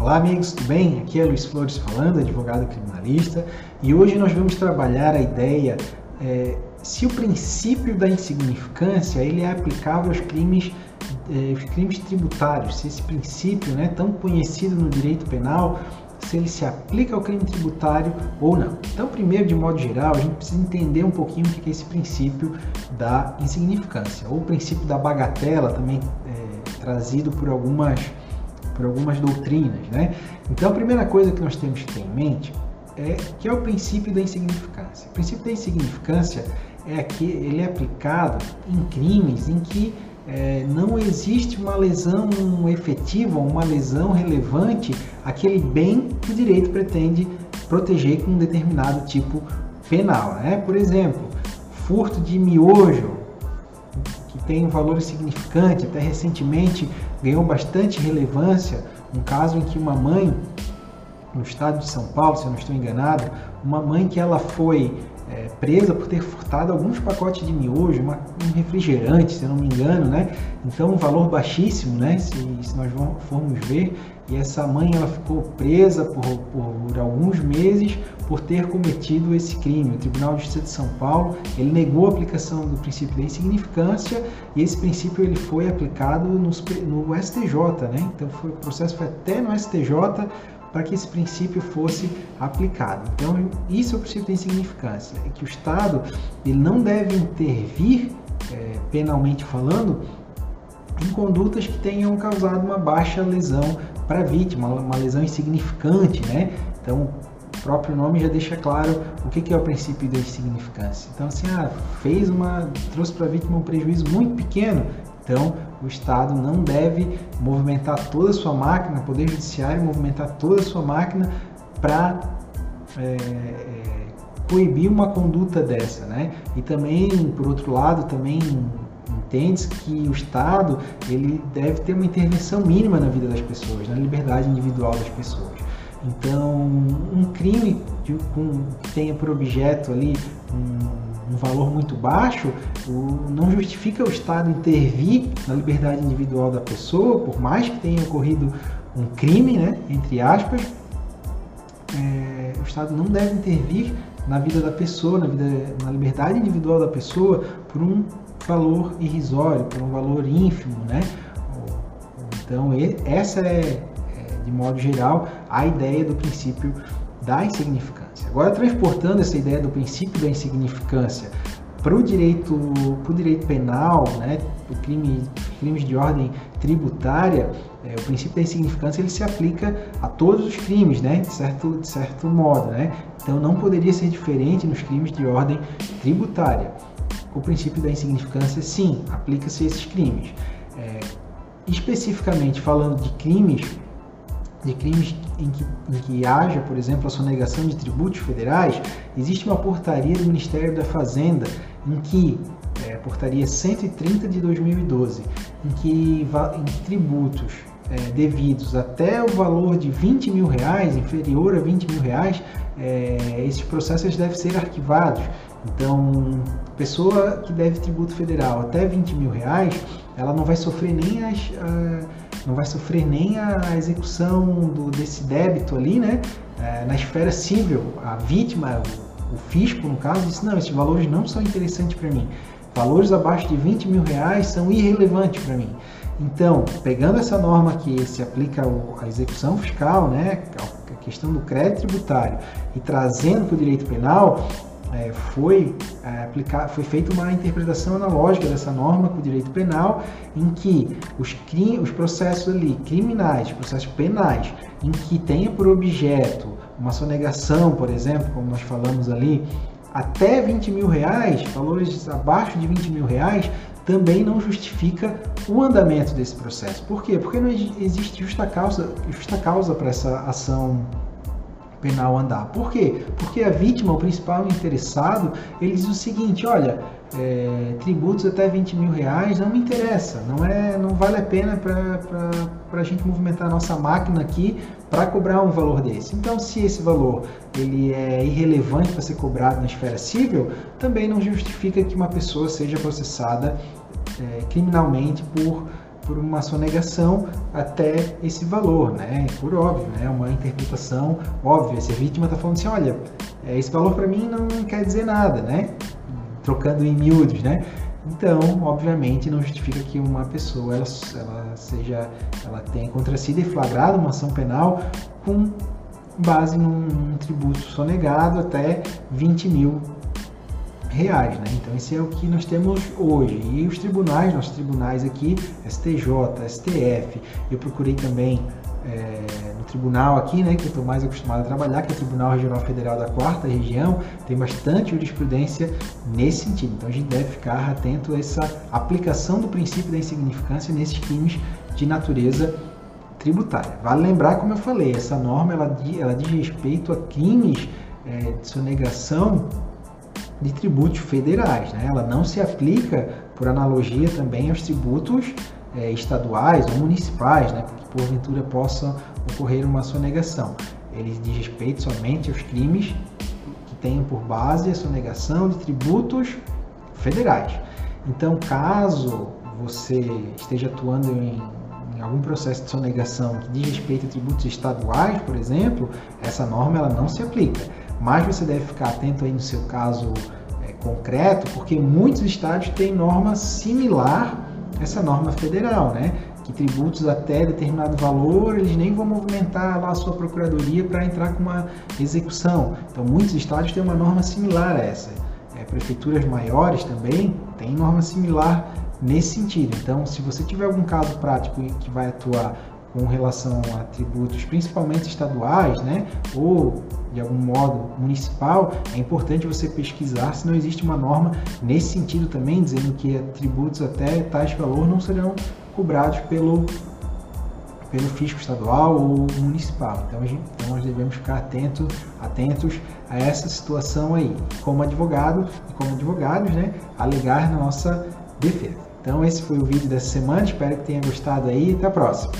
Olá amigos, tudo bem? Aqui é Luiz Flores falando, advogado criminalista, e hoje nós vamos trabalhar a ideia é, se o princípio da insignificância ele é aplicável aos crimes, é, aos crimes tributários, se esse princípio, né, tão conhecido no direito penal, se ele se aplica ao crime tributário ou não. Então, primeiro, de modo geral, a gente precisa entender um pouquinho o que é esse princípio da insignificância, ou o princípio da bagatela, também é, trazido por algumas, por algumas doutrinas. Né? Então, a primeira coisa que nós temos que ter em mente é que é o princípio da insignificância. O princípio da insignificância é que ele é aplicado em crimes em que é, não existe uma lesão efetiva, uma lesão relevante aquele bem que o direito pretende proteger com um determinado tipo penal. Né? Por exemplo, furto de miojo, que tem um valor significante, até recentemente ganhou bastante relevância, um caso em que uma mãe no estado de São Paulo, se eu não estou enganado, uma mãe que ela foi é, presa por ter furtado alguns pacotes de miojo, uma, um refrigerante, se eu não me engano, né? Então, um valor baixíssimo, né? Se, se nós formos ver. E essa mãe, ela ficou presa por, por alguns meses por ter cometido esse crime. O Tribunal de Justiça de São Paulo, ele negou a aplicação do princípio da insignificância e esse princípio ele foi aplicado no, no STJ, né? Então, foi, o processo foi até no STJ para que esse princípio fosse aplicado. Então, isso é o princípio da insignificância, é que o Estado ele não deve intervir, é, penalmente falando, em condutas que tenham causado uma baixa lesão para a vítima, uma lesão insignificante, né? Então, o próprio nome já deixa claro o que é o princípio da insignificância. Então, assim, ah, fez uma, trouxe para a vítima um prejuízo muito pequeno, então, o Estado não deve movimentar toda a sua máquina, o Poder Judiciário movimentar toda a sua máquina para é, é, coibir uma conduta dessa, né? E também, por outro lado, também entende que o Estado ele deve ter uma intervenção mínima na vida das pessoas, na liberdade individual das pessoas. Então, um crime que tenha por objeto ali um um valor muito baixo, não justifica o Estado intervir na liberdade individual da pessoa, por mais que tenha ocorrido um crime, né, entre aspas, é, o Estado não deve intervir na vida da pessoa, na, vida, na liberdade individual da pessoa, por um valor irrisório, por um valor ínfimo, né? Então, essa é, é, de modo geral, a ideia do princípio da insignificância. Agora, transportando essa ideia do princípio da insignificância para o direito, pro direito penal, né, o crime, crimes de ordem tributária, é, o princípio da insignificância ele se aplica a todos os crimes, né, de certo, de certo modo. Né? Então, não poderia ser diferente nos crimes de ordem tributária. O princípio da insignificância, sim, aplica-se a esses crimes. É, especificamente falando de crimes de crimes em que, em que haja, por exemplo, a sonegação de tributos federais, existe uma portaria do Ministério da Fazenda em que, é, portaria 130 de 2012, em que em tributos é, devidos até o valor de 20 mil reais, inferior a 20 mil reais, é, esses processos devem ser arquivados. Então, pessoa que deve tributo federal até 20 mil reais, ela não vai sofrer nem as, uh, não vai sofrer nem a execução do, desse débito ali, né? É, na esfera civil, a vítima, o, o fisco, no caso, disse, não, esses valores não são interessantes para mim. Valores abaixo de 20 mil reais são irrelevantes para mim. Então, pegando essa norma que se aplica à execução fiscal, né, a questão do crédito tributário, e trazendo para o direito penal, é, foi, é, aplicar, foi feita uma interpretação analógica dessa norma com o direito penal, em que os, os processos ali criminais, processos penais, em que tenha por objeto uma sonegação, por exemplo, como nós falamos ali, até 20 mil reais, valores abaixo de 20 mil reais, também não justifica o andamento desse processo. Por quê? Porque não existe justa causa, justa causa para essa ação penal andar. Por quê? Porque a vítima, o principal interessado, ele diz o seguinte, olha, é, tributos até 20 mil reais não me interessa, não, é, não vale a pena para a gente movimentar a nossa máquina aqui para cobrar um valor desse. Então, se esse valor ele é irrelevante para ser cobrado na esfera civil, também não justifica que uma pessoa seja processada é, criminalmente por por uma sonegação até esse valor, né? Por óbvio, né? Uma interpretação óbvia. Se a vítima está falando assim, olha, é, esse valor para mim não quer dizer nada, né? Trocando em miúdos, né? Então, obviamente, não justifica que uma pessoa ela, ela seja, ela tenha contra si deflagrado uma ação penal com base num, num tributo sonegado até 20 mil reais, né? Então esse é o que nós temos hoje. E os tribunais, nossos tribunais aqui, STJ, STF, eu procurei também é, no tribunal aqui, né, que eu estou mais acostumado a trabalhar, que é o Tribunal Regional Federal da Quarta Região, tem bastante jurisprudência nesse sentido. Então a gente deve ficar atento a essa aplicação do princípio da insignificância nesses crimes de natureza tributária. Vale lembrar, como eu falei, essa norma ela, ela diz respeito a crimes é, de sonegação de tributos federais. Né? Ela não se aplica, por analogia, também aos tributos é, estaduais ou municipais, né? porque porventura possa ocorrer uma sonegação. Ele diz respeito somente aos crimes que tenham por base a sonegação de tributos federais. Então, caso você esteja atuando em, em algum processo de sonegação que diz respeito a tributos estaduais, por exemplo, essa norma ela não se aplica. Mas você deve ficar atento aí no seu caso é, concreto, porque muitos estados têm norma similar a essa norma federal, né? Que tributos até determinado valor, eles nem vão movimentar lá a sua procuradoria para entrar com uma execução. Então, muitos estados têm uma norma similar a essa. É, prefeituras maiores também têm norma similar nesse sentido. Então, se você tiver algum caso prático que vai atuar com relação a tributos, principalmente estaduais, né, ou de algum modo municipal, é importante você pesquisar se não existe uma norma nesse sentido também, dizendo que tributos até tais valor não serão cobrados pelo pelo fisco estadual ou municipal. Então, gente, então nós devemos ficar atento, atentos a essa situação aí, como advogado e como advogados, né, alegar na nossa defesa. Então esse foi o vídeo dessa semana, espero que tenha gostado aí, até a próxima.